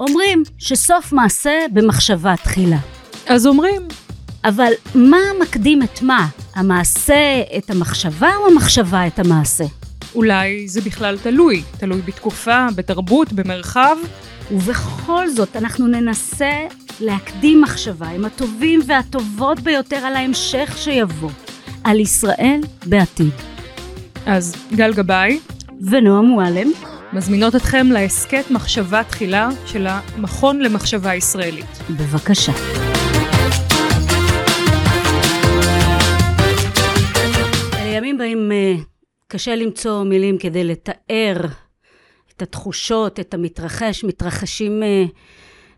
אומרים שסוף מעשה במחשבה תחילה. אז אומרים. אבל מה מקדים את מה? המעשה את המחשבה או המחשבה את המעשה? אולי זה בכלל תלוי, תלוי בתקופה, בתרבות, במרחב. ובכל זאת אנחנו ננסה להקדים מחשבה עם הטובים והטובות ביותר על ההמשך שיבוא, על ישראל בעתיד. אז גל גבאי ונועה מועלם מזמינות אתכם להסכת מחשבה תחילה של המכון למחשבה ישראלית. בבקשה. לימים באים אה, קשה למצוא מילים כדי לתאר את התחושות, את המתרחש, מתרחשים אה,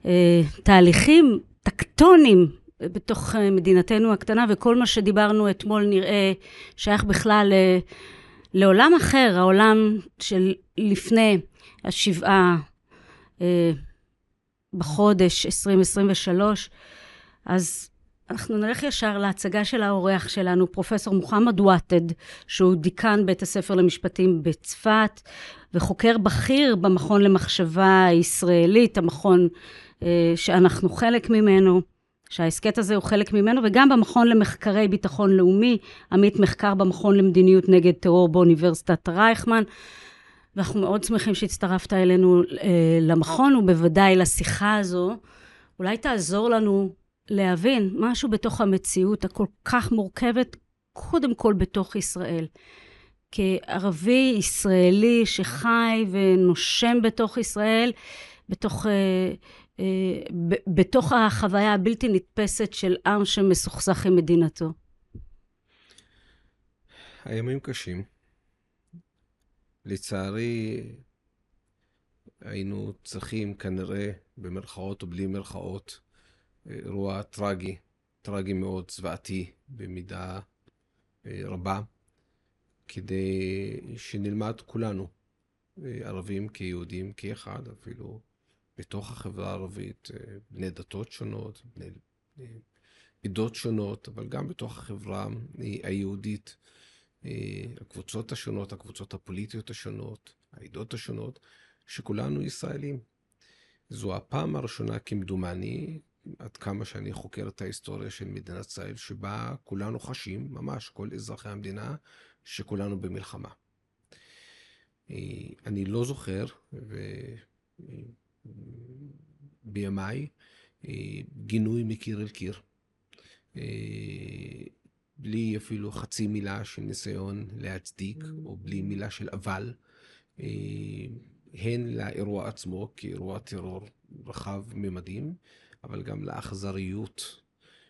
אה, תהליכים טקטונים בתוך מדינתנו הקטנה, וכל מה שדיברנו אתמול נראה שייך בכלל לעולם אחר, העולם של לפני השבעה אה, בחודש 2023. אז אנחנו נלך ישר להצגה של האורח שלנו, פרופסור מוחמד וואטד, שהוא דיקן בית הספר למשפטים בצפת, וחוקר בכיר במכון למחשבה הישראלית, המכון אה, שאנחנו חלק ממנו, שההסכת הזה הוא חלק ממנו, וגם במכון למחקרי ביטחון לאומי, עמית מחקר במכון למדיניות נגד טרור באוניברסיטת רייכמן. ואנחנו מאוד שמחים שהצטרפת אלינו אה, למכון, ובוודאי לשיחה הזו. אולי תעזור לנו להבין משהו בתוך המציאות הכל כך מורכבת, קודם כל בתוך ישראל. כערבי ישראלי שחי ונושם בתוך ישראל, בתוך, אה, בתוך החוויה הבלתי נתפסת של עם שמסוכסך עם מדינתו. הימים קשים. לצערי, היינו צריכים כנראה, במרכאות או בלי מרכאות, אירוע טרגי, טרגי מאוד, זוועתי, במידה אה, רבה, כדי שנלמד כולנו, אה, ערבים כיהודים כאחד, אפילו בתוך החברה הערבית, אה, בני דתות שונות, בני עדות שונות, אבל גם בתוך החברה היהודית, הקבוצות השונות, הקבוצות הפוליטיות השונות, העדות השונות, שכולנו ישראלים. זו הפעם הראשונה, כמדומני, עד כמה שאני חוקר את ההיסטוריה של מדינת ישראל, שבה כולנו חשים, ממש כל אזרחי המדינה, שכולנו במלחמה. אה, אני לא זוכר, בימיי, אה, גינוי מקיר אל קיר. אה, בלי אפילו חצי מילה של ניסיון להצדיק, או בלי מילה של אבל, הן לאירוע עצמו כאירוע טרור רחב ממדים, אבל גם לאכזריות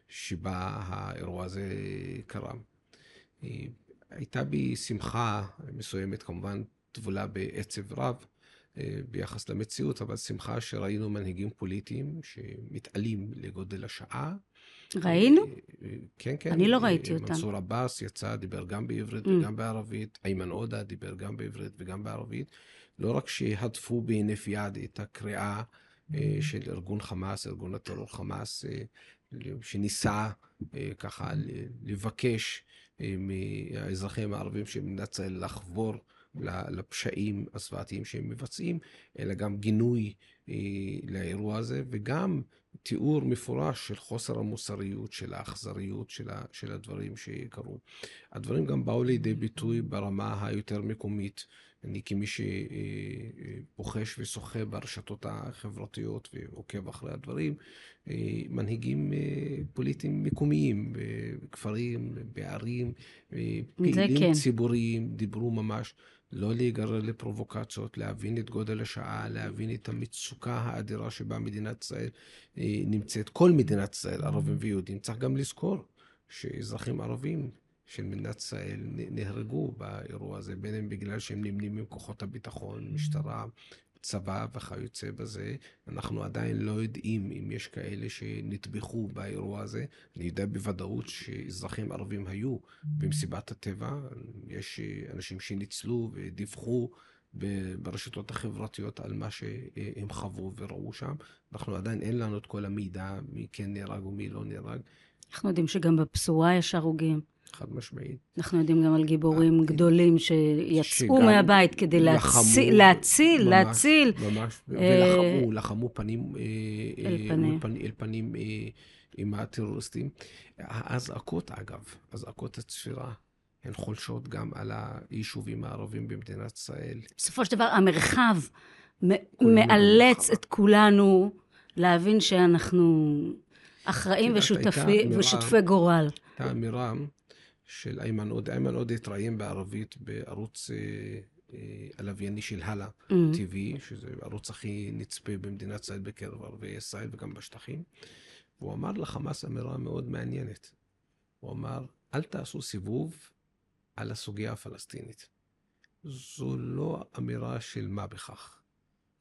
שבה האירוע הזה קרה. הייתה בי שמחה מסוימת, כמובן טבולה בעצב רב אה, ביחס למציאות, אבל שמחה שראינו מנהיגים פוליטיים שמתעלים לגודל השעה. ראינו? אה, כן, כן. אני לא ראיתי אותם. מנסור עבאס יצא, דיבר גם בעברית mm. וגם בערבית. איימן עודה דיבר גם בעברית וגם בערבית. לא רק שהדפו בהינף יד את הקריאה אה, של ארגון חמאס, ארגון הטרור חמאס, אה, שניסה אה, ככה לבקש מהאזרחים הערבים של מדינת ישראל לחבור לפשעים הזוועתיים שהם מבצעים, אלא גם גינוי לאירוע הזה, וגם תיאור מפורש של חוסר המוסריות, של האכזריות של, של הדברים שקרו. הדברים גם באו לידי ביטוי ברמה היותר מקומית. אני כמי שפוחש ושוחה ברשתות החברתיות ועוקב אחרי הדברים, מנהיגים פוליטיים מקומיים, בכפרים, בערים, פעילים כן. ציבוריים, דיברו ממש לא להיגרר לפרובוקציות, להבין את גודל השעה, להבין את המצוקה האדירה שבה מדינת ישראל נמצאת, כל מדינת ישראל, ערבים ויהודים. צריך גם לזכור שאזרחים ערבים של מדינת ישראל נהרגו באירוע הזה, בין אם בגלל שהם נמנים עם כוחות הביטחון, משטרה, צבא וכיוצא בזה. אנחנו עדיין לא יודעים אם יש כאלה שנטבחו באירוע הזה. אני יודע בוודאות שאזרחים ערבים היו במסיבת הטבע. יש אנשים שניצלו ודיווחו ברשתות החברתיות על מה שהם חוו וראו שם. אנחנו עדיין אין לנו את כל המידע מי כן נהרג ומי לא נהרג. אנחנו יודעים שגם בפסועה יש הרוגים. חד משמעית. אנחנו יודעים גם על גיבורים אה, גדולים שיצאו מהבית כדי להציל, להציל, ממש, להציל. ממש, אה, ולחמו, לחמו פנים אה, אל אה, פנים. אה, עם הטרוריסטים. האזעקות, אגב, אזעקות הצפירה, הן חולשות גם על היישובים הערבים במדינת ישראל. בסופו של דבר, המרחב מאלץ. את כולנו להבין שאנחנו אחראים ושותפי גורל. הייתה אמירה של איימן עודה, איימן עודה התראיין בערבית בערוץ אה, אה, הלווייני של הלאה Mm. TV, שזה הערוץ הכי נצפה במדינת ישראל בקרב ערביי ישראל וגם בשטחים. והוא אמר לחמאס אמירה מאוד מעניינת. הוא אמר, אל תעשו סיבוב על הסוגיה הפלסטינית. זו לא אמירה של מה בכך.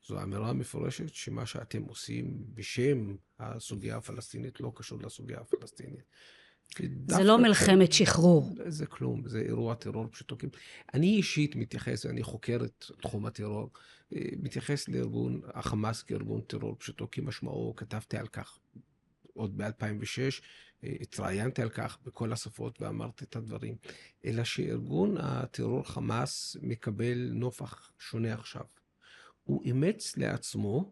זו אמירה מפורשת שמה שאתם עושים בשם הסוגיה הפלסטינית לא קשור לסוגיה הפלסטינית. זה לא מלחמת שחרור. זה כלום, זה אירוע טרור פשוטו. אני אישית מתייחס, אני חוקר את תחום הטרור, אה, מתייחס לארגון החמאס כארגון טרור פשוטו כמשמעו, כתבתי על כך עוד ב-2006, התראיינתי על כך בכל השפות ואמרתי את הדברים. אלא שארגון הטרור חמאס מקבל נופח שונה עכשיו. הוא אימץ לעצמו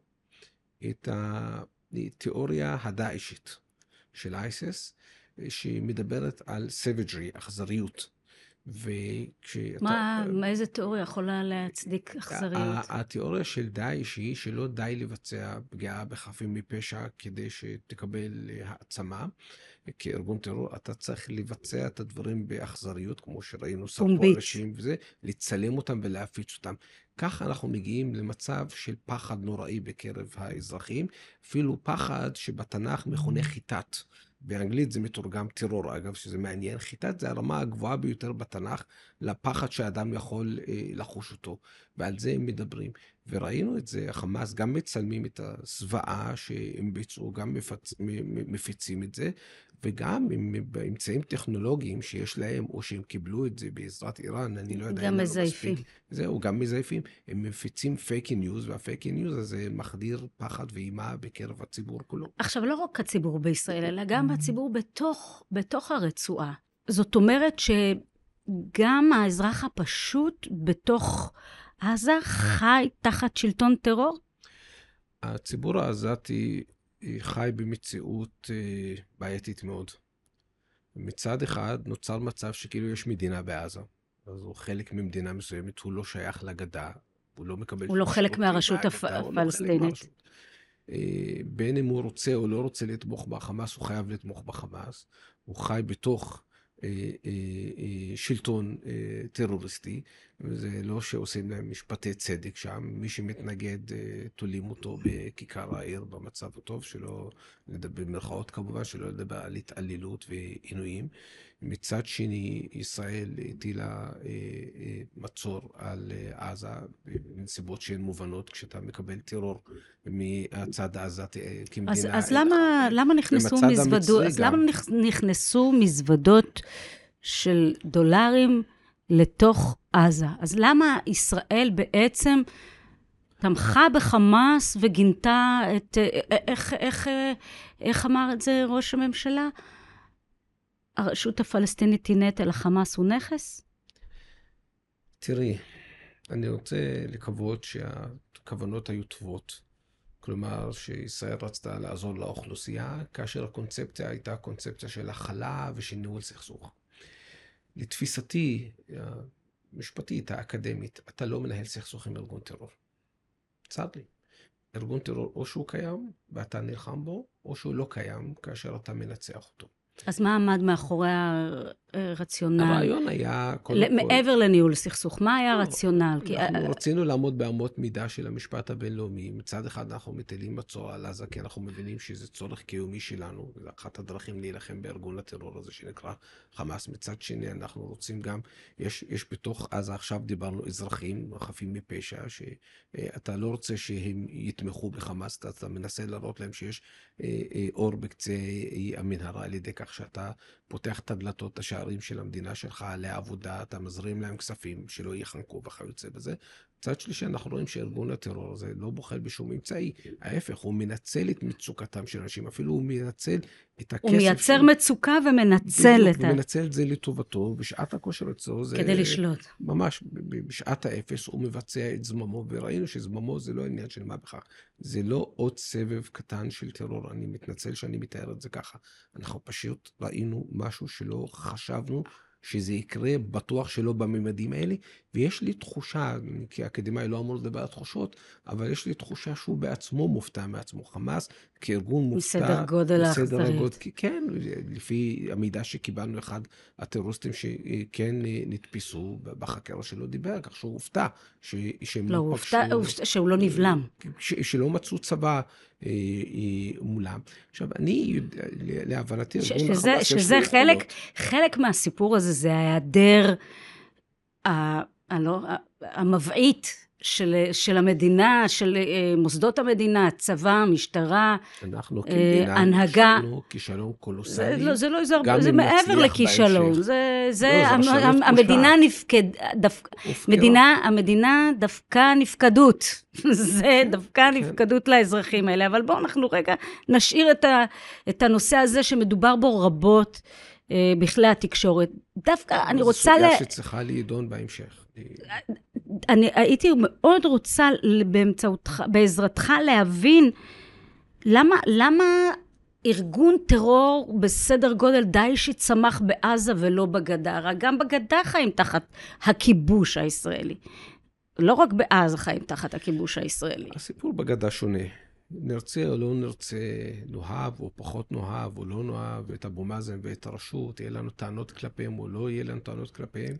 את התיאוריה הדאעשית של אייסס, שמדברת על savagery, אכזריות. וכשאתה... מה, איזה תיאוריה יכולה להצדיק אכזריות? התיאוריה של דאעש היא שלא די לבצע פגיעה בחפים מפשע כדי שתקבל העצמה. כארגון טרור אתה צריך לבצע את הדברים באכזריות, כמו שראינו, שרפו פומבית. אנשים וזה, לצלם אותם ולהפיץ אותם. ככה אנחנו מגיעים למצב של פחד נוראי בקרב האזרחים, אפילו פחד שבתנ"ך מכונה חיטת. באנגלית זה מתורגם טרור, אגב, שזה מעניין. חיטת זה הרמה הגבוהה ביותר בתנ"ך לפחד שאדם יכול אה, לחוש אותו, ועל זה הם מדברים. וראינו את זה, החמאס גם מצלמים את הזוועה שהם ביצעו, גם מפצ... מפיצים את זה, וגם עם באמצעים טכנולוגיים שיש להם, או שהם קיבלו את זה בעזרת איראן, אני לא יודע. גם אין לנו מזייפים. מספיק- זהו, גם מזייפים. הם מפיצים פייק ניוז, והפייק ניוז הזה מחדיר פחד ואימה בקרב הציבור כולו. עכשיו, לא רק הציבור בישראל, אלא גם הציבור בתוך, בתוך הרצועה. זאת אומרת שגם האזרח הפשוט בתוך עזה חי תחת שלטון טרור? הציבור העזתי חי במציאות אה, בעייתית מאוד. מצד אחד נוצר מצב שכאילו יש מדינה בעזה, אז הוא חלק ממדינה מסוימת, הוא לא שייך לגדה, הוא לא מקבל... הוא לא חלק מהרשות לא הפלסטינית. אה, בין אם הוא רוצה או לא רוצה לתמוך בחמאס, הוא חייב לתמוך בחמאס. הוא חי בתוך שלטון אה, טרוריסטי, וזה לא שעושים להם משפטי צדק שם. מי שמתנגד, אה, תולים אותו בכיכר העיר במצב הטוב, שלא לדבר, במרכאות כמובן, שלא לדבר על התעללות ועינויים. מצד שני, ישראל הטילה אה, אה, מצור על אה, עזה בנסיבות שהן מובנות, כשאתה מקבל טרור מהצד העזתי כמדינה. אז, אז למה, למה נכנסו מזוודות, המצרי אז. למה נכ- נכנסו מזוודות של דולרים לתוך עזה? אז למה ישראל בעצם תמכה בחמאס וגינתה את... איך, איך, איך אמר את זה ראש הממשלה? הרשות הפלסטינית היא נטל, החמאס הוא נכס? תראי, אני רוצה לקוות שהכוונות היו טובות. כלומר, שישראל רצתה לעזור לאוכלוסייה, כאשר הקונספציה הייתה קונספציה של הכלה ושל ניהול סכסוך. לתפיסתי המשפטית, האקדמית, אתה לא מנהל סכסוך עם ארגון טרור. צר לי. ארגון טרור, או שהוא קיים ואתה נלחם בו, או שהוא לא קיים כאשר אתה מנצח אותו. אז מה עמד מאחורי הרציונל? הרעיון היה, קודם כל... מעבר לניהול סכסוך, מה היה לא, הרציונל? כי- אנחנו רצינו לעמוד באמות מידה של המשפט הבינלאומי. מצד אחד אנחנו מטילים מצור על עזה, כי אנחנו מבינים שזה צורך קיומי שלנו. זו אחת הדרכים להילחם בארגון הטרור הזה שנקרא חמאס. מצד שני, אנחנו רוצים גם, יש, יש בתוך עזה, עכשיו דיברנו אזרחים חפים מפשע, שאתה לא רוצה שהם יתמכו בחמאס, אתה, אתה מנסה להראות להם שיש אה, אה, אור בקצה המנהרה על ידי כך שאתה פותח את הדלתות, את השערים של המדינה שלך לעבודה, אתה מזרים להם כספים שלא ייחנקו וכיוצא בזה. מצד שלישי, אנחנו רואים שארגון הטרור הזה לא בוחל בשום אמצעי. ההפך, הוא מנצל את מצוקתם של אנשים, אפילו הוא מנצל את הכסף. הוא מייצר של... מצוקה ומנצל את ה... הוא מנצל את זה לטובתו, בשעת הכושר אצלו זה... כדי לשלוט. ממש, בשעת האפס הוא מבצע את זממו, וראינו שזממו זה לא עניין של מה בכך. זה לא עוד סבב קטן של טרור, אני מתנצל שאני מתאר את זה ככה. אנחנו פשוט ראינו משהו שלא חשבנו. שזה יקרה, בטוח שלא בממדים האלה, ויש לי תחושה, אני כאקדמאי לא אמור לדבר על תחושות, אבל יש לי תחושה שהוא בעצמו מופתע מעצמו. חמאס כארגון מופתע. מסדר גודל האכזרית. כן, לפי המידע שקיבלנו, אחד הטרוריסטים שכן נתפסו בחקירה שלו דיבר, כך שהוא הופתע שהם לא, לא פגשו... לא, הוא הופתע שהוא לא נבלם. שלא מצאו צבא. אה, אה, מולם. עכשיו, אני, להבנתי, ארגון החמאס... שזה, שזה חלק, חלק מהסיפור הזה, זה ההיעדר המבעית של, של המדינה, של אה, מוסדות המדינה, צבא, משטרה, אנחנו כמדינה הנהגה. אנחנו כישלון קולוסלי. זה, לא, זה לא, זה, זה מעבר לכישלון. זה, זה, לא, המ, המדינה נפקד, דווקא, מדינה, המדינה דווקא נפקדות. זה דווקא כן. נפקדות לאזרחים האלה. אבל בואו אנחנו רגע נשאיר את, ה, את הנושא הזה שמדובר בו רבות. אה, בכלי התקשורת. דווקא אני רוצה... זו סוגיה ל... שצריכה להידון בהמשך. אני הייתי מאוד רוצה באמצעותך, בעזרתך להבין למה, למה ארגון טרור בסדר גודל דאעש צמח בעזה ולא בגדה, הרי גם בגדה חיים תחת הכיבוש הישראלי. לא רק בעזה חיים תחת הכיבוש הישראלי. הסיפור בגדה שונה. נרצה או לא נרצה, נאהב או פחות נאהב או לא נאהב את אבו מאזן ואת הרשות, יהיה לנו טענות כלפיהם או לא יהיה לנו טענות כלפיהם.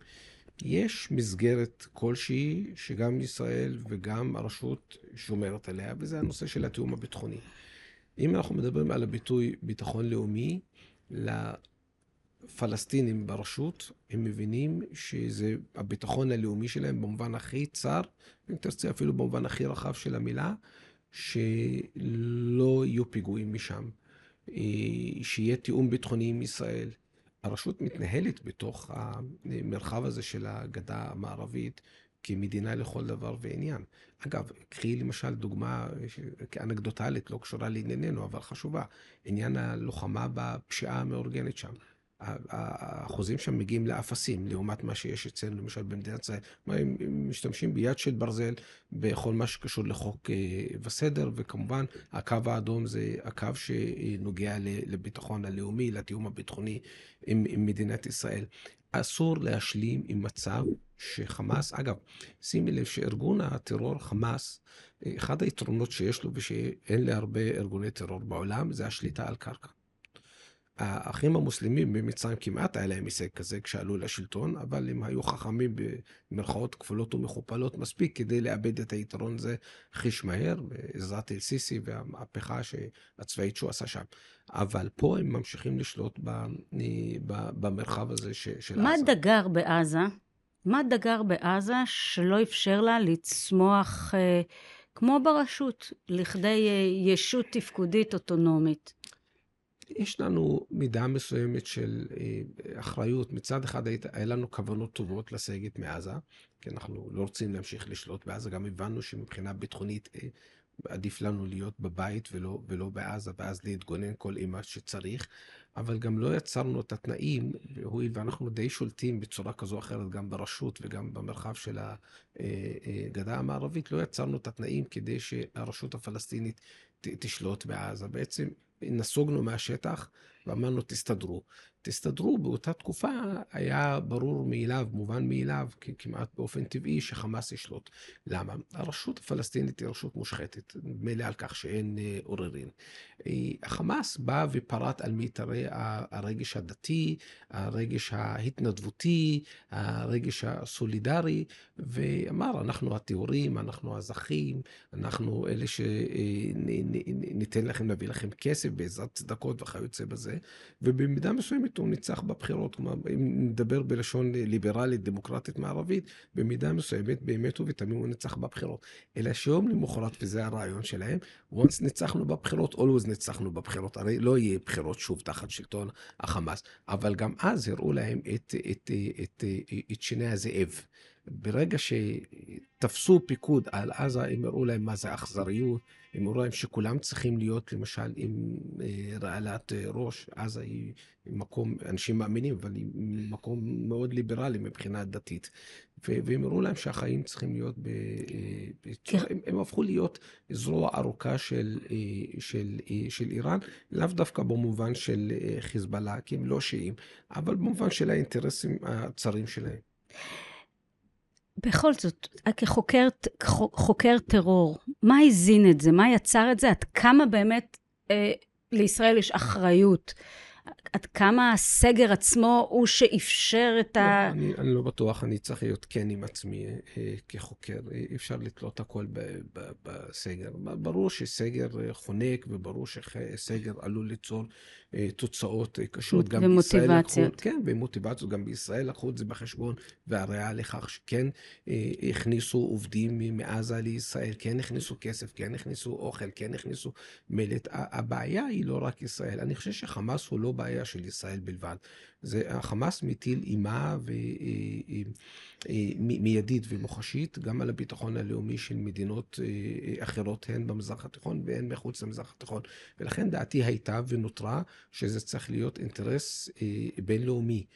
יש מסגרת כלשהי שגם ישראל וגם הרשות שומרת עליה, וזה הנושא של התיאום הביטחוני. אם אנחנו מדברים על הביטוי ביטחון לאומי, לפלסטינים ברשות, הם מבינים שזה הביטחון הלאומי שלהם במובן הכי צר, אם תרצה אפילו במובן הכי רחב של המילה, שלא יהיו פיגועים משם, אה, שיהיה תיאום ביטחוני עם ישראל. הרשות מתנהלת בתוך המרחב הזה של הגדה המערבית כמדינה לכל דבר ועניין. אגב, קחי למשל דוגמה אנקדוטלית, לא קשורה לענייננו, אבל חשובה, עניין הלוחמה בפשיעה המאורגנת שם. האחוזים שם מגיעים לאפסים, לעומת מה שיש אצלנו, למשל במדינת ישראל. הם משתמשים ביד של ברזל בכל מה שקשור לחוק אה, וסדר, וכמובן, הקו האדום זה הקו שנוגע לביטחון הלאומי, לתיאום הביטחוני עם, עם מדינת ישראל. אסור להשלים עם מצב שחמאס, אגב, שימי לב שארגון הטרור חמאס, אחד היתרונות שיש לו ושאין להרבה ארגוני טרור בעולם, זה השליטה על קרקע. האחים המוסלמים במצרים כמעט היה להם הישג כזה כשעלו לשלטון, אבל הם היו חכמים במרכאות כפולות ומכופלות מספיק כדי לאבד את היתרון הזה חיש מהר, בעזרת אל-סיסי והמהפכה הצבאית שהוא עשה שם. אבל פה הם ממשיכים לשלוט במרחב הזה של מה עזה. מה דגר בעזה? מה דגר בעזה שלא אפשר לה לצמוח אה, כמו ברשות, לכדי אה, ישות תפקודית אוטונומית? יש לנו מידה מסוימת של אה, אחריות. מצד אחד היה לנו כוונות טובות לסגת מעזה, כי אנחנו לא רוצים להמשיך לשלוט בעזה. גם הבנו שמבחינה ביטחונית אה, עדיף לנו להיות בבית ולא, ולא בעזה, ואז להתגונן כל אימה שצריך. אבל גם לא יצרנו את התנאים, הואיל ואנחנו די שולטים בצורה כזו או אחרת גם ברשות וגם במרחב של הגדה המערבית, לא יצרנו את התנאים כדי שהרשות הפלסטינית תשלוט בעזה. בעצם נסוגנו מהשטח ואמרנו, תסתדרו. תסתדרו, באותה תקופה היה ברור מאליו, מובן מאליו, כמעט באופן טבעי, שחמאס ישלוט. למה? הרשות הפלסטינית היא רשות מושחתת, לי על כך שאין אה, עוררין. אה, החמאס בא ופרט על מיתרי הרגש הדתי, הרגש ההתנדבותי, הרגש הסולידרי, ואמר, אנחנו הטהורים, אנחנו הזכים, אנחנו אלה שניתן לכם, נביא לכם כסף בעזרת צדקות וכיוצא בזה, ובמידה מסוימת הוא ניצח בבחירות. כלומר, אם נדבר בלשון ליברלית, דמוקרטית מערבית, במידה מסוימת באמת ובתמים הוא ניצח בבחירות. אלא שיום למחרת, וזה הרעיון שלהם, once ניצחנו בבחירות, always ניצחנו בבחירות. הרי לא יהיה בחירות שוב תחת שלטון החמאס. אבל גם אז הראו להם את, את, את, את, את שני הזאב. ברגע שתפסו פיקוד על עזה, הם הראו להם מה זה אכזריות, הם הראו להם שכולם צריכים להיות למשל עם אה, רעלת אה, ראש. עזה היא מקום, אנשים מאמינים, אבל היא מקום מאוד ליברלי מבחינה דתית. והם הראו להם שהחיים צריכים להיות ב... בצורה, הם, הם הפכו להיות זרוע ארוכה של, של, של איראן, לאו דווקא במובן של חיזבאללה, כי הם לא שיעים, אבל במובן של האינטרסים הצרים שלהם. בכל זאת, כחוקר חוקר טרור, מה הזין את זה? מה יצר את זה? עד כמה באמת אה, לישראל יש אחריות? עד כמה הסגר עצמו הוא שאפשר את לא, ה... אני, אני לא בטוח, אני צריך להיות כן עם עצמי אה, כחוקר. אי אפשר לתלות הכל ב, ב, בסגר. ברור שסגר חונק, וברור שסגר עלול ליצור אה, תוצאות אה, קשות. גם ומוטיבציות. כן, ומוטיבציות. גם בישראל לקחו את זה בחשבון, והראיה לכך שכן אה, הכניסו עובדים מעזה לישראל, כן הכניסו כסף, כן הכניסו אוכל, כן הכניסו מלט. הבעיה היא לא רק ישראל. אני חושב שחמאס הוא לא בעיה של ישראל בלבד. זה, החמאס מטיל אימה ו... מיידית ומוחשית גם על הביטחון הלאומי של מדינות אחרות, הן במזרח התיכון והן מחוץ למזרח התיכון. ולכן דעתי הייתה ונותרה שזה צריך להיות אינטרס בינלאומי.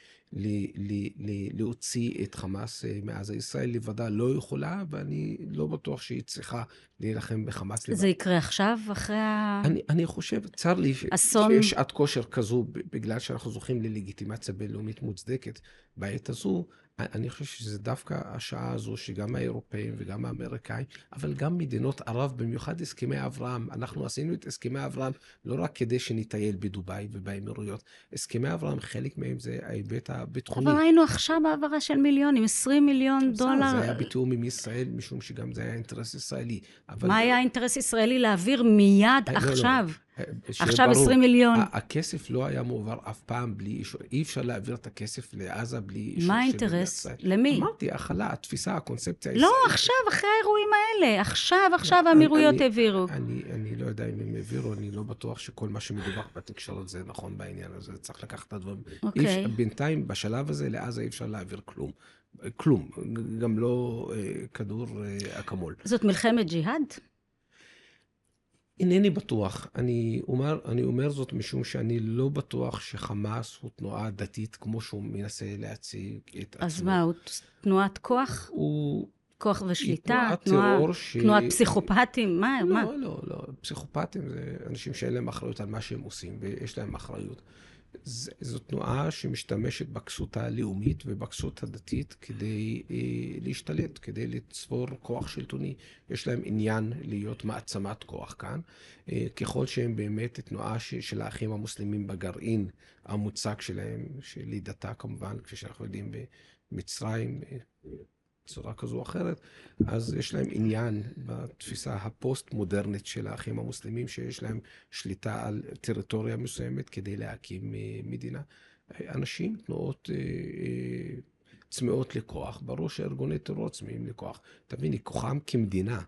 להוציא את חמאס מעזה. ישראל לבדה לא יכולה, ואני לא בטוח שהיא צריכה להילחם בחמאס לבד. זה יקרה עכשיו, אחרי ה... אני, אני חושב, צר לי אסון... שיש שעת כושר כזו, בגלל שאנחנו זוכים ללגיטימציה בינלאומית מוצדקת בעת הזו, אני חושב שזה דווקא השעה הזו שגם האירופאים וגם האמריקאים, אבל גם מדינות ערב, במיוחד הסכמי אברהם, אנחנו עשינו את הסכמי אברהם לא רק כדי שנטייל בדובאי ובאמירויות, הסכמי אברהם, חלק מהם זה ההיבט הביטחוני. אבל ראינו עכשיו העברה של מיליונים, 20 מיליון דולר. זה היה בתיאום עם ישראל, משום שגם זה היה אינטרס ישראלי. מה היה האינטרס ישראלי להעביר מיד עכשיו? לא, לא. עכשיו 20 מיליון. הכסף לא היה מועבר אף פעם בלי אישור. אי אפשר להעביר את הכסף לעזה בלי אישור מה האינטרס? למי? אמרתי, הכלה, התפיסה, הקונספציה לא, עכשיו, אחרי האירועים האלה. עכשיו, עכשיו האמירויות העבירו. אני, אני לא יודע אם הם העבירו, אני לא בטוח שכל מה שמדובר בתקשורת זה נכון בעניין הזה. צריך לקחת את הדברים. אוקיי. בינתיים, בשלב הזה, לעזה אי אפשר להעביר כלום. כלום. גם לא אה, כדור אה, אקמול. זאת מלחמת ג'יהאד? אינני בטוח. אני אומר, אני אומר זאת משום שאני לא בטוח שחמאס הוא תנועה דתית כמו שהוא מנסה להציג את עצמו. אז מה, הוא תנועת כוח? הוא... כוח ושליטה? תנועת טרור ש... תנועת פסיכופטים? מה? לא, מה? לא, לא. פסיכופטים זה אנשים שאין להם אחריות על מה שהם עושים, ויש להם אחריות. זו תנועה שמשתמשת בכסות הלאומית ובכסות הדתית כדי אה, להשתלט, כדי לצבור כוח שלטוני. יש להם עניין להיות מעצמת כוח כאן. אה, ככל שהם באמת תנועה ש, של האחים המוסלמים בגרעין המוצק שלהם, שלידתה כמובן, כפי שאנחנו יודעים במצרים, אה, בצורה כזו או אחרת, אז יש להם עניין בתפיסה הפוסט-מודרנית של האחים המוסלמים, שיש להם שליטה על טריטוריה מסוימת כדי להקים אה, מדינה. אנשים, תנועות אה, אה, צמאות לכוח, ברור שארגוני טרור צמאים לכוח. תביני, כוחם כמדינה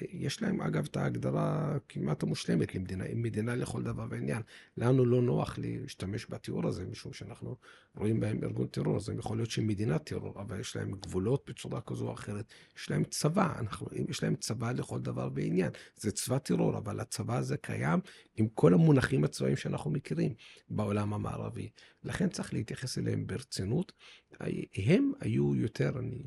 יש להם אגב את ההגדרה כמעט המושלמת למדינה, היא מדינה לכל דבר ועניין. לנו לא נוח להשתמש בתיאור הזה, משום שאנחנו רואים בהם ארגון טרור, אז יכול להיות שהם מדינת טרור, אבל יש להם גבולות בצורה כזו או אחרת. יש להם צבא, אנחנו, יש להם צבא לכל דבר ועניין. זה צבא טרור, אבל הצבא הזה קיים עם כל המונחים הצבאיים שאנחנו מכירים בעולם המערבי. לכן צריך להתייחס אליהם ברצינות. הם היו יותר, אני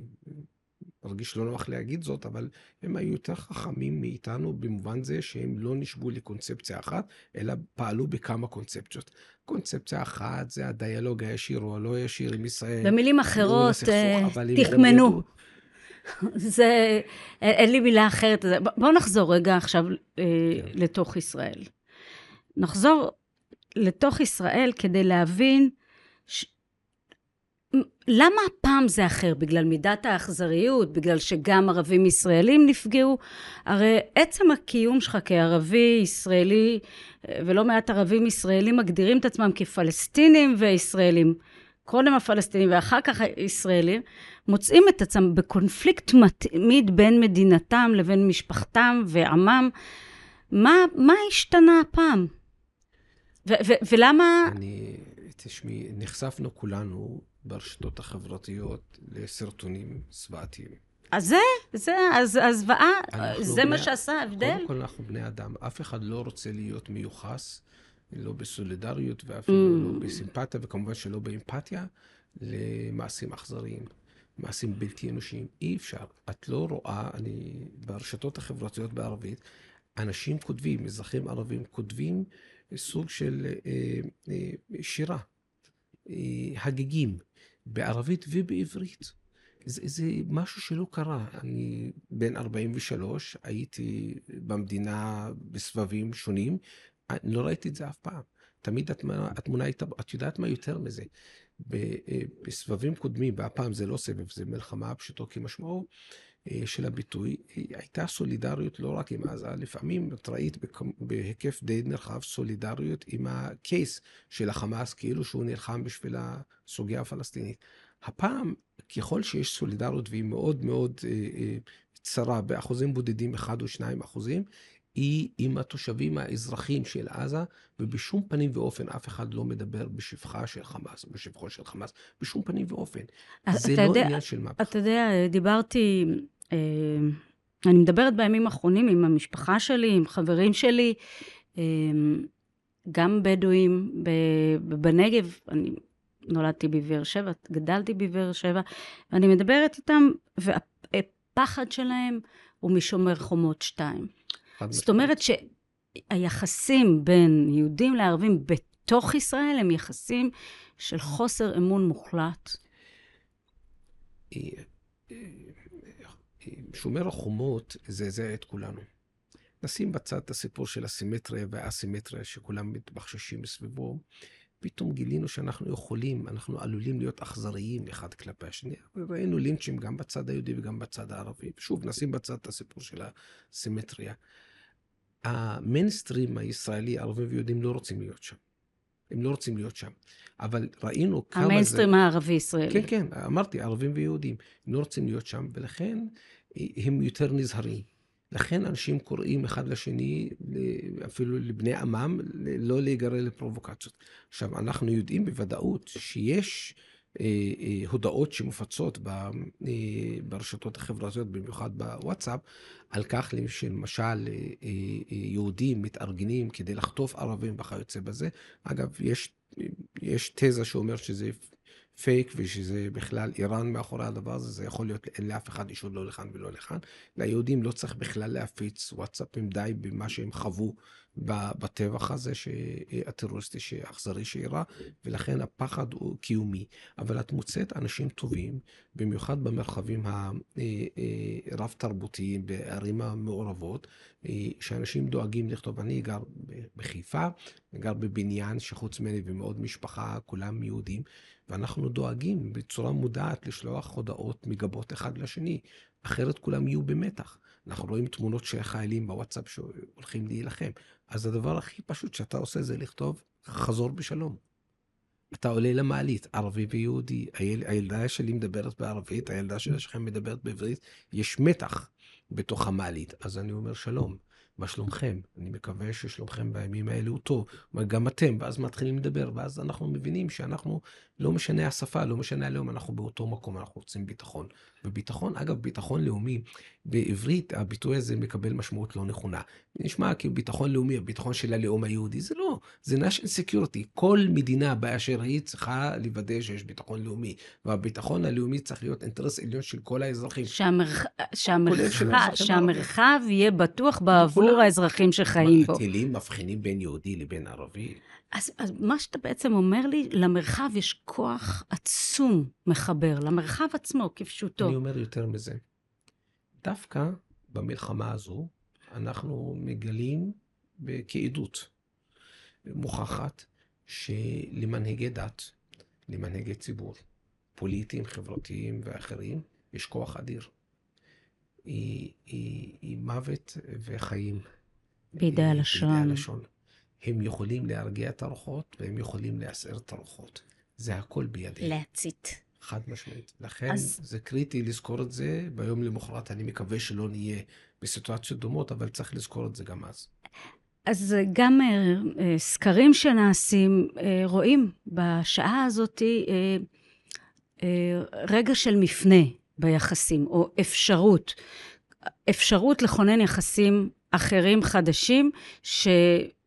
מרגיש לא נוח להגיד זאת, אבל הם היו יותר חכמים מאיתנו במובן זה שהם לא נשבו לקונספציה אחת, אלא פעלו בכמה קונספציות. קונספציה אחת זה הדיאלוג הישיר או הלא ישיר עם ישראל. במילים אחרות, אה, תחמנו. זה, אין לי מילה אחרת. בואו נחזור רגע עכשיו אה, כן. לתוך ישראל. נחזור לתוך ישראל כדי להבין למה הפעם זה אחר? בגלל מידת האכזריות? בגלל שגם ערבים ישראלים נפגעו? הרי עצם הקיום שלך כערבי ישראלי, ולא מעט ערבים ישראלים מגדירים את עצמם כפלסטינים וישראלים. קודם הפלסטינים ואחר כך הישראלים, מוצאים את עצמם בקונפליקט מתמיד בין מדינתם לבין משפחתם ועמם. מה, מה השתנה הפעם? ו- ו- ולמה... אני, תשמעי, נחשפנו כולנו ברשתות החברתיות לסרטונים זוועתיים. אז זה, זה, אז הזוועה, זה בני- מה שעשה ההבדל? קודם כל אנחנו בני אדם, אף אחד לא רוצה להיות מיוחס, לא בסולידריות ואפילו Mm. לא בסימפתיה, וכמובן שלא באמפתיה, למעשים אכזריים, מעשים בלתי אנושיים. אי אפשר. את לא רואה, אני, ברשתות החברתיות בערבית, אנשים כותבים, אזרחים ערבים כותבים סוג של אה, אה, שירה, אה, הגיגים, בערבית ובעברית. זה, זה משהו שלא קרה. אני בן 43, הייתי במדינה בסבבים שונים, לא ראיתי את זה אף פעם. תמיד התמונה, התמונה הייתה, את יודעת מה יותר מזה? אה, בסבבים קודמים, והפעם זה לא סבב, זה מלחמה פשוטו כמשמעו של הביטוי, אה, הייתה סולידריות לא רק עם עזה, לפעמים את ראית בהיקף די נרחב סולידריות עם הקייס של החמאס, כאילו שהוא נלחם בשביל הסוגיה הפלסטינית. הפעם, ככל שיש סולידריות והיא מאוד מאוד אה, אה, צרה, באחוזים בודדים, 1 או 2 אחוזים, היא עם התושבים האזרחים של עזה, ובשום פנים ואופן אף אחד לא מדבר בשבחה של חמאס, בשבחו של חמאס, בשום פנים ואופן. זה לא יודע- עניין של מהפכה. אתה יודע, דיברתי, אה, אני מדברת בימים האחרונים עם המשפחה שלי, עם חברים שלי, אה, גם בדואים בנגב, אני נולדתי בבאר שבע, גדלתי בבאר שבע, ואני מדברת איתם, והפחד שלהם הוא משומר חומות 2. חד זאת. אומרת שהיחסים בין יהודים לערבים בתוך ישראל הם יחסים של חוסר אמון מוחלט. שומר החומות זעזע את כולנו. נשים בצד את הסיפור של הסימטריה והאסימטריה שכולם מתבחששים מסביבו. פתאום גילינו שאנחנו יכולים, אנחנו עלולים להיות אכזריים אחד כלפי השני. ראינו לינצ'ים גם בצד היהודי וגם בצד הערבי. שוב, נשים בצד את הסיפור של הסימטריה. המיינסטרים הישראלי, ערבים ויהודים, לא רוצים להיות שם. הם לא רוצים להיות שם. אבל ראינו כמה זה... המיינסטרים הערבי-ישראלי. כן, כן, אמרתי, ערבים ויהודים. הם לא רוצים להיות שם, ולכן הם יותר נזהרים. לכן אנשים קוראים אחד לשני, אפילו לבני עמם, לא להיגרר לפרובוקציות. עכשיו, אנחנו יודעים בוודאות שיש אה, אה, הודעות שמופצות אה, ברשתות החברתיות, במיוחד בוואטסאפ, על כך שלמשל אה, אה, אה, יהודים מתארגנים כדי לחטוף ערבים וכיוצא בזה. אגב, יש, יש תזה שאומרת שזה פייק ושזה בכלל איראן מאחורי הדבר הזה, זה יכול להיות, אין לאף אחד אישור לא לכאן ולא לכאן. ליהודים לא צריך בכלל להפיץ וואטסאפים די במה שהם חוו בטבח הזה, ש- הטרוריסטי האכזרי שאירע, ולכן הפחד הוא קיומי. אבל את מוצאת אנשים טובים, במיוחד במרחבים הרב-תרבותיים, בערים המעורבות, אה, שאנשים דואגים לכתוב. אני גר ב- בחיפה, גר בבניין שחוץ ממני ומאוד משפחה, כולם יהודים. ואנחנו דואגים בצורה מודעת לשלוח הודעות מגבות אחד לשני, אחרת כולם יהיו במתח. אנחנו רואים תמונות של חיילים בוואטסאפ שהולכים להילחם. אז הדבר הכי פשוט שאתה עושה זה לכתוב חזור בשלום. אתה עולה למעלית, ערבי ויהודי, היל, הילדה שלי מדברת בערבית, הילדה של השכם מדברת בעברית, יש מתח בתוך המעלית. אז אני אומר שלום, מה שלומכם? אני מקווה ששלומכם בימים האלה הוא טוב. גם אתם, ואז מתחילים לדבר, ואז אנחנו מבינים שאנחנו, לא משנה השפה, לא משנה הלאום, אנחנו באותו מקום, אנחנו רוצים ביטחון. וביטחון, אגב, ביטחון לאומי, בעברית הביטוי הזה מקבל משמעות לא נכונה. נשמע כאילו ביטחון לאומי, הביטחון של הלאום היהודי, זה לא, זה national security. כל מדינה באשר היא צריכה לוודא שיש ביטחון לאומי, והביטחון הלאומי צריך להיות אינטרס עליון של כל האזרחים. שהמרח... שהמרחב, יהיה בטוח בעבור. האזרחים שחיים בו. טילים מבחינים בין יהודי לבין ערבי. אז, אז מה שאתה בעצם אומר לי, למרחב יש כוח עצום מחבר, למרחב עצמו, כפשוטו. אני אומר יותר מזה. דווקא במלחמה הזו, אנחנו מגלים כעדות מוכחת שלמנהיגי דת, למנהיגי ציבור, פוליטיים, חברתיים ואחרים, יש כוח אדיר. היא, היא, היא מוות וחיים. בידי הלשון. בידי הלשון. הם יכולים להרגיע את הרוחות והם יכולים להסער את הרוחות. זה הכל בידי. להצית. חד משמעית. לכן אז- זה קריטי לזכור את זה ביום למחרת. אני מקווה שלא נהיה בסיטואציות דומות, אבל צריך לזכור את זה גם אז. אז גם אה, אה, סקרים שנעשים, אה, רואים בשעה הזאת רגע של מפנה ביחסים, או אפשרות. אפשרות לכונן יחסים אחרים חדשים,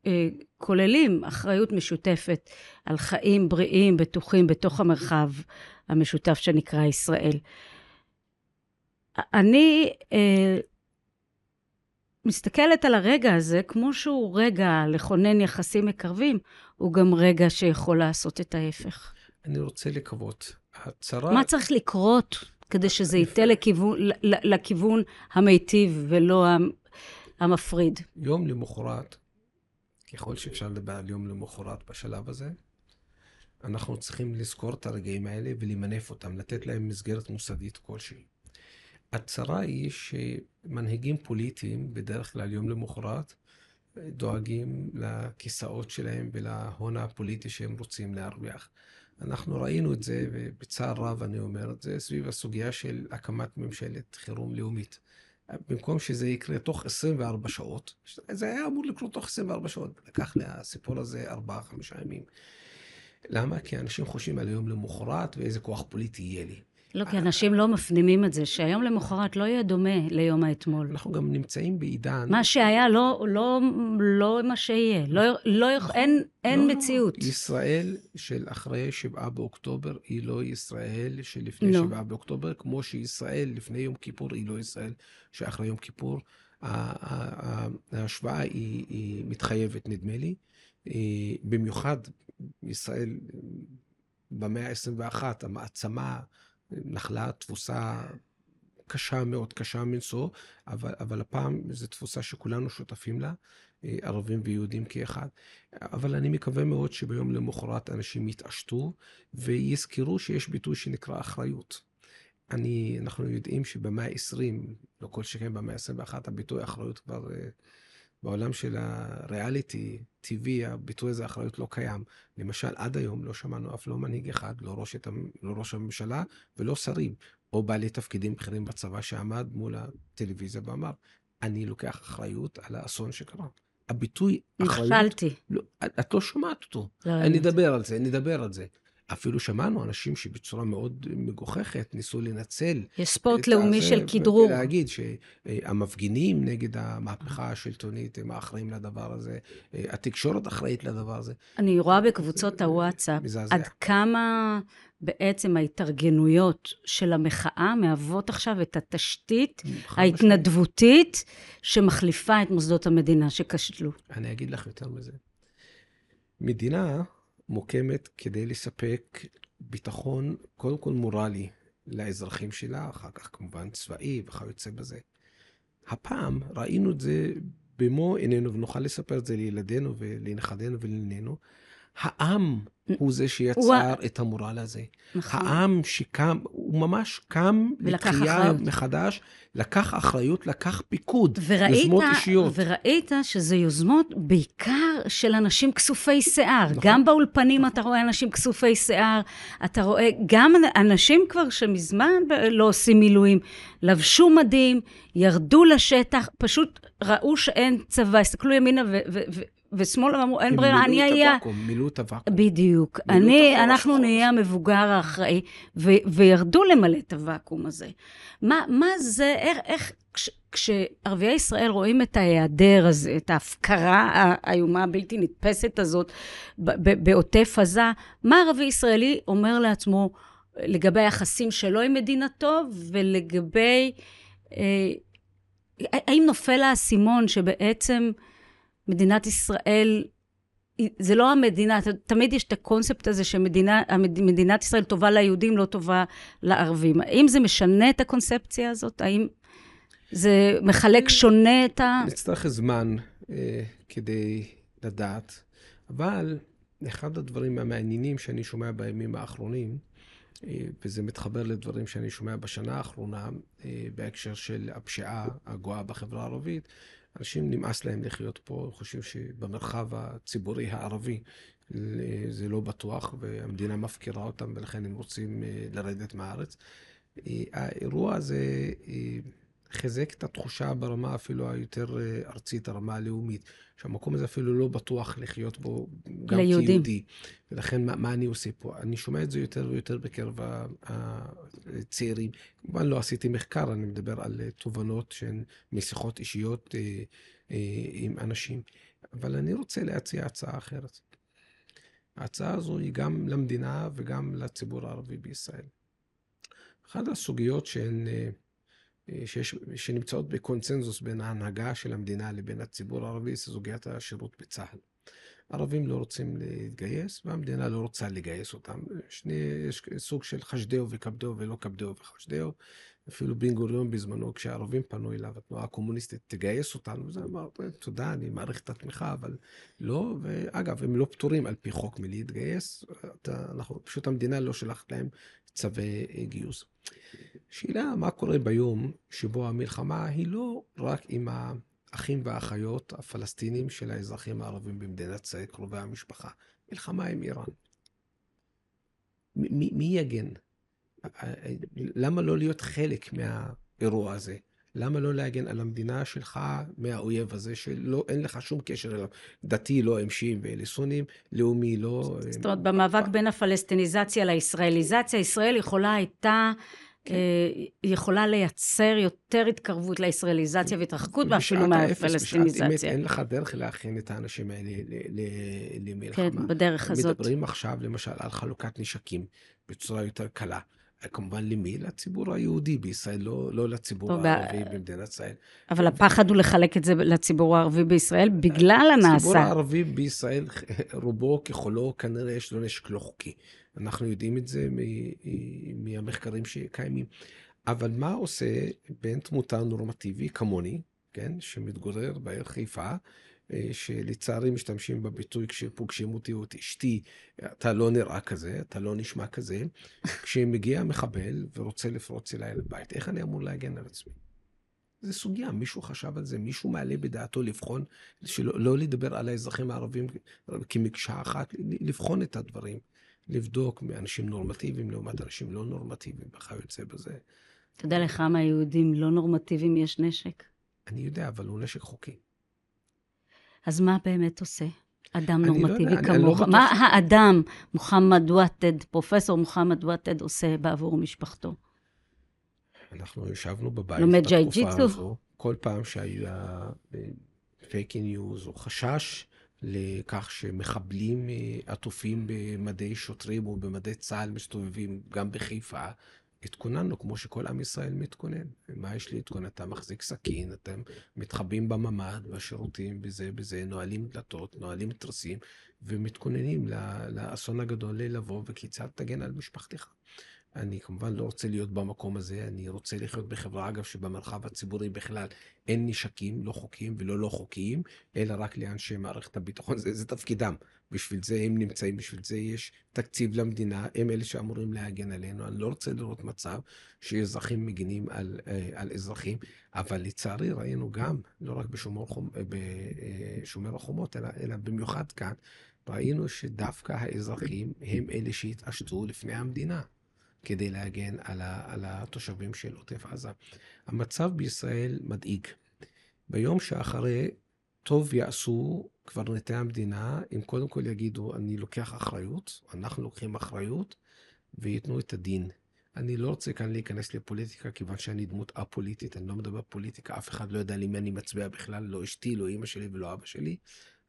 שכוללים אחריות משותפת על חיים בריאים, בטוחים, בתוך המרחב המשותף שנקרא ישראל. אני אה, מסתכלת על הרגע הזה, כמו שהוא רגע לכונן יחסים מקרבים, הוא גם רגע שיכול לעשות את ההפך. אני רוצה לקוות. הצרה... מה צריך לקרות כדי שזה ייטה לכיוון, לכיוון המיטיב ולא המפריד? יום למחרת, ככל שאפשר לדבר על יום למחרת בשלב הזה, אנחנו צריכים לזכור את הרגעים האלה ולמנף אותם, לתת להם מסגרת מוסדית כלשהי. הצרה היא שמנהיגים פוליטיים, בדרך כלל יום למחרת, דואגים לכיסאות שלהם ולהון הפוליטי שהם רוצים להרוויח. אנחנו ראינו את זה, ובצער רב אני אומר את זה, סביב הסוגיה של הקמת ממשלת חירום לאומית. במקום שזה יקרה תוך 24 שעות, זה היה אמור לקרות תוך 24 שעות, לקח לסיפור הזה 4-5 ימים. למה? כי אנשים חושבים על היום למחרת ואיזה כוח פוליטי יהיה לי. לא, כי אנשים לא מפנימים את זה, שהיום למחרת לא יהיה דומה ליום האתמול. אנחנו גם נמצאים בעידן... מה שהיה לא, לא, לא מה שיהיה. לא, לא, נכון. אין, אין לא, מציאות. ישראל של אחרי שבעה באוקטובר היא לא ישראל שלפני לא. שבעה באוקטובר, כמו שישראל לפני יום כיפור היא לא ישראל שאחרי יום כיפור. ההשוואה היא, היא מתחייבת, נדמה לי. אה, במיוחד ישראל במאה ה-21, המעצמה נחלה תבוסה קשה מאוד, קשה מנשוא, אבל, אבל הפעם זו תבוסה שכולנו שותפים לה, אה, ערבים ויהודים כאחד. אבל אני מקווה מאוד שביום למחרת אנשים יתעשתו ויזכרו שיש ביטוי שנקרא אחריות. אני, אנחנו יודעים שבמאה ה-20, לא כל שכן במאה ה-21, הביטוי אחריות כבר... בעולם של הריאליטי, טבעי, הביטוי הזה, אחריות לא קיים. למשל, עד היום לא שמענו אף לא מנהיג אחד, לא ראש, לא ראש הממשלה ולא שרים, או בעלי תפקידים בכירים בצבא שעמד מול הטלוויזיה ואמר, אני לוקח אחריות על האסון שקרה. הביטוי אחריות... נכשלתי. לא, את לא שומעת אותו. לא נדבר על זה, נדבר על זה. אפילו שמענו אנשים שבצורה מאוד מגוחכת ניסו לנצל. יש ספורט לאומי של כדרור. ולהגיד שהמפגינים נגד המהפכה השלטונית הם האחראים לדבר הזה, התקשורת אחראית לדבר הזה. אני רואה בקבוצות הוואטסאפ עד כמה בעצם ההתארגנויות של המחאה מהוות עכשיו את התשתית ההתנדבותית שמחליפה את מוסדות המדינה שכשלו. אני אגיד לך יותר מזה. מדינה מוקמת כדי לספק ביטחון, קודם כל מורלי, לאזרחים שלה, אחר כך כמובן צבאי וכיוצא בזה. הפעם ראינו את זה במו עינינו, ונוכל לספר את זה לילדינו ולנכדינו ולנינינו. העם הוא זה שיצר את המורל הזה. נכון. העם שקם, הוא ממש קם לתחייה מחדש, לקח אחריות, לקח פיקוד, וראית, יוזמות אישיות. וראית שזה יוזמות בעיקר של אנשים כסופי שיער. נכון. גם באולפנים נכון. אתה רואה אנשים כסופי שיער, אתה רואה גם אנשים כבר שמזמן לא עושים מילואים, לבשו מדים, ירדו לשטח, פשוט ראו שאין צבא, הסתכלו ימינה ו... ו-, ו- ושמאל אמרו, אין ברירה, אני אהיה... מילאו את הוואקום. בדיוק. אני, אנחנו נהיה המבוגר האחראי, ו- וירדו למלא את הוואקום הזה. מה, מה זה, איך, איך כש, כשערביי ישראל רואים את ההיעדר הזה, את ההפקרה האיומה הבלתי נתפסת הזאת בעוטף עזה, מה ערבי ישראלי אומר לעצמו לגבי היחסים שלו עם מדינתו, ולגבי... אה, האם נופל האסימון שבעצם... מדינת ישראל, זה לא המדינה, תמיד יש את הקונספט הזה שמדינת ישראל טובה ליהודים, לא טובה לערבים. האם זה משנה את הקונספציה הזאת? האם זה מחלק שונה את ה... נצטרך זמן אה, כדי לדעת, אבל אחד הדברים המעניינים שאני שומע בימים האחרונים, אה, וזה מתחבר לדברים שאני שומע בשנה האחרונה אה, בהקשר של הפשיעה הגואה בחברה הערבית, אנשים נמאס להם לחיות פה, חושבים שבמרחב הציבורי הערבי זה לא בטוח, והמדינה מפקירה אותם, ולכן הם רוצים אה, לרדת מהארץ. אה, האירוע הזה, אה, חיזק את התחושה ברמה אפילו היותר אה, ארצית, הרמה הלאומית, שהמקום הזה אפילו לא בטוח לחיות בו גם ליהודים. כיהודי. ולכן מה, מה אני עושה פה? אני שומע את זה יותר ויותר בקרב הצעירים. כמובן לא עשיתי מחקר, אני מדבר על אה, תובנות שהן משיחות אישיות אה, אה, עם אנשים. אבל אני רוצה להציע הצעה אחרת. ההצעה הזו היא גם למדינה וגם לציבור הערבי בישראל. אחת הסוגיות שהן, אה, שיש, שנמצאות בקונצנזוס בין ההנהגה של המדינה לבין הציבור הערבי, זה סוגיית השירות בצה"ל. ערבים לא רוצים להתגייס, והמדינה לא רוצה לגייס אותם. שני, יש סוג של חשדהו וכבדהו ולא כבדהו וחשדהו. אפילו בן גוריון בזמנו, כשהערבים פנו אליו, התנועה הקומוניסטית, תגייס אותנו, זה אמר, תודה, אני מעריך את התמיכה, אבל לא, ואגב, הם לא פטורים על פי חוק מלהתגייס, אתה, אנחנו, פשוט המדינה לא שלחת להם צווי גיוס. שאלה, מה קורה ביום שבו המלחמה היא לא רק עם האחים והאחיות הפלסטינים של האזרחים הערבים במדינת ישראל, קרובי המשפחה, מלחמה עם איראן. מי, מי יגן? למה לא להיות חלק מהאירוע הזה? למה לא להגן על המדינה שלך מהאויב הזה, שאין לך שום קשר אליו? דתי, לא הם שיעים ואלה סונים, לאומי, לא... זאת אומרת, במאבק בין הפלסטיניזציה לישראליזציה, ישראל יכולה הייתה... כן. יכולה לייצר יותר התקרבות לישראליזציה והתרחקות ואפילו מהפלסטיניזציה. בשעת אמת אין לך דרך להכין את האנשים האלה למלחמה. כן, בדרך הזאת. מדברים עכשיו למשל על חלוקת נשקים בצורה יותר קלה. כמובן למי? לציבור היהודי בישראל, לא, לא לציבור הערבי ב... במדינת ישראל. אבל הפחד הוא לחלק את זה לציבור הערבי בישראל בגלל הנעשה. הציבור הערבי בישראל, רובו ככולו, כנראה יש לו נשק לא חוקי. אנחנו יודעים את זה מהמחקרים שקיימים. אבל מה עושה בן תמותה נורמטיבי כמוני, כן, שמתגורר בעיר חיפה, שלצערי משתמשים בביטוי כשפוגשים אותי או את אשתי, אתה לא נראה כזה, אתה לא נשמע כזה. כשמגיע מחבל ורוצה לפרוץ אליי לבית, איך אני אמור להגן על עצמי? זו סוגיה, מישהו חשב על זה, מישהו מעלה בדעתו לבחון, שלא, לא לדבר על האזרחים הערבים כמקשה אחת, לבחון את הדברים, לבדוק מאנשים נורמטיביים לעומת אנשים לא נורמטיביים וכיוצא בזה. אתה יודע לכמה יהודים לא נורמטיביים יש נשק? אני יודע, אבל הוא נשק חוקי. אז מה באמת עושה אדם נורמטיבי לא כמוך? לא מה האדם, מוחמד וואטד, פרופסור מוחמד וואטד, עושה בעבור משפחתו? אנחנו ישבנו בבית לומד ג'יי-ג'יצו? כל פעם שהיה פייק ניוז או חשש לכך שמחבלים עטופים במדי שוטרים או במדי צה"ל מסתובבים גם בחיפה, התכוננו כמו שכל עם ישראל מתכונן. מה יש להתכונן? אתה מחזיק סכין, אתם מתחבאים בממ"ד, בשירותים, בזה, בזה, נועלים דלתות, נועלים תריסים, ומתכוננים לאסון הגדול לבוא, וכיצד תגן על משפחתך. אני כמובן לא רוצה להיות במקום הזה, אני רוצה לחיות בחברה, אגב, שבמרחב הציבורי בכלל אין נשקים לא חוקיים ולא לא חוקיים, אלא רק לאנשי מערכת הביטחון, זה, זה תפקידם. בשביל זה הם נמצאים, בשביל זה יש תקציב למדינה, הם אלה שאמורים להגן עלינו. אני לא רוצה לראות מצב שאזרחים מגינים על, אה, על אזרחים, אבל לצערי ראינו גם, לא רק בשומר, חומ, בשומר החומות, אלא, אלא במיוחד כאן, ראינו שדווקא האזרחים הם אלה שהתעשתו לפני המדינה. כדי להגן על, ה, על התושבים של עוטף עזה. המצב בישראל מדאיג. ביום שאחרי, טוב יעשו קברניטי המדינה אם קודם כל יגידו, אני לוקח אחריות, אנחנו לוקחים אחריות, וייתנו את הדין. אני לא רוצה כאן להיכנס לפוליטיקה, כיוון שאני דמות א-פוליטית, אני לא מדבר פוליטיקה, אף אחד לא יודע למי אני מצביע בכלל, לא אשתי, לא אימא שלי ולא אבא שלי.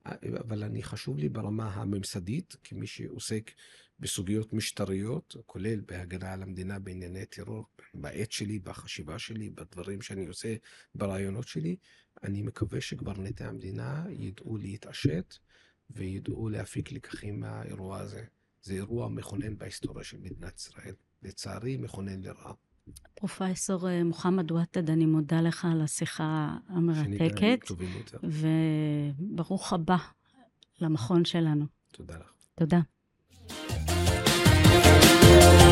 אבל אני חשוב לי ברמה הממסדית, כמי שעוסק בסוגיות משטריות, כולל בהגנה על המדינה בענייני טרור, בעת שלי, בחשיבה שלי, בדברים שאני עושה, ברעיונות שלי, אני מקווה שקברניטי המדינה ידעו להתעשת וידעו להפיק לקחים מהאירוע הזה. זה אירוע מכונן בהיסטוריה של מדינת ישראל. לצערי, מכונן לרעה. פרופסור אה, מוחמד וואטד, אני מודה לך על השיחה המרתקת, וברוך הבא למכון שלנו. תודה לך. תודה. thank you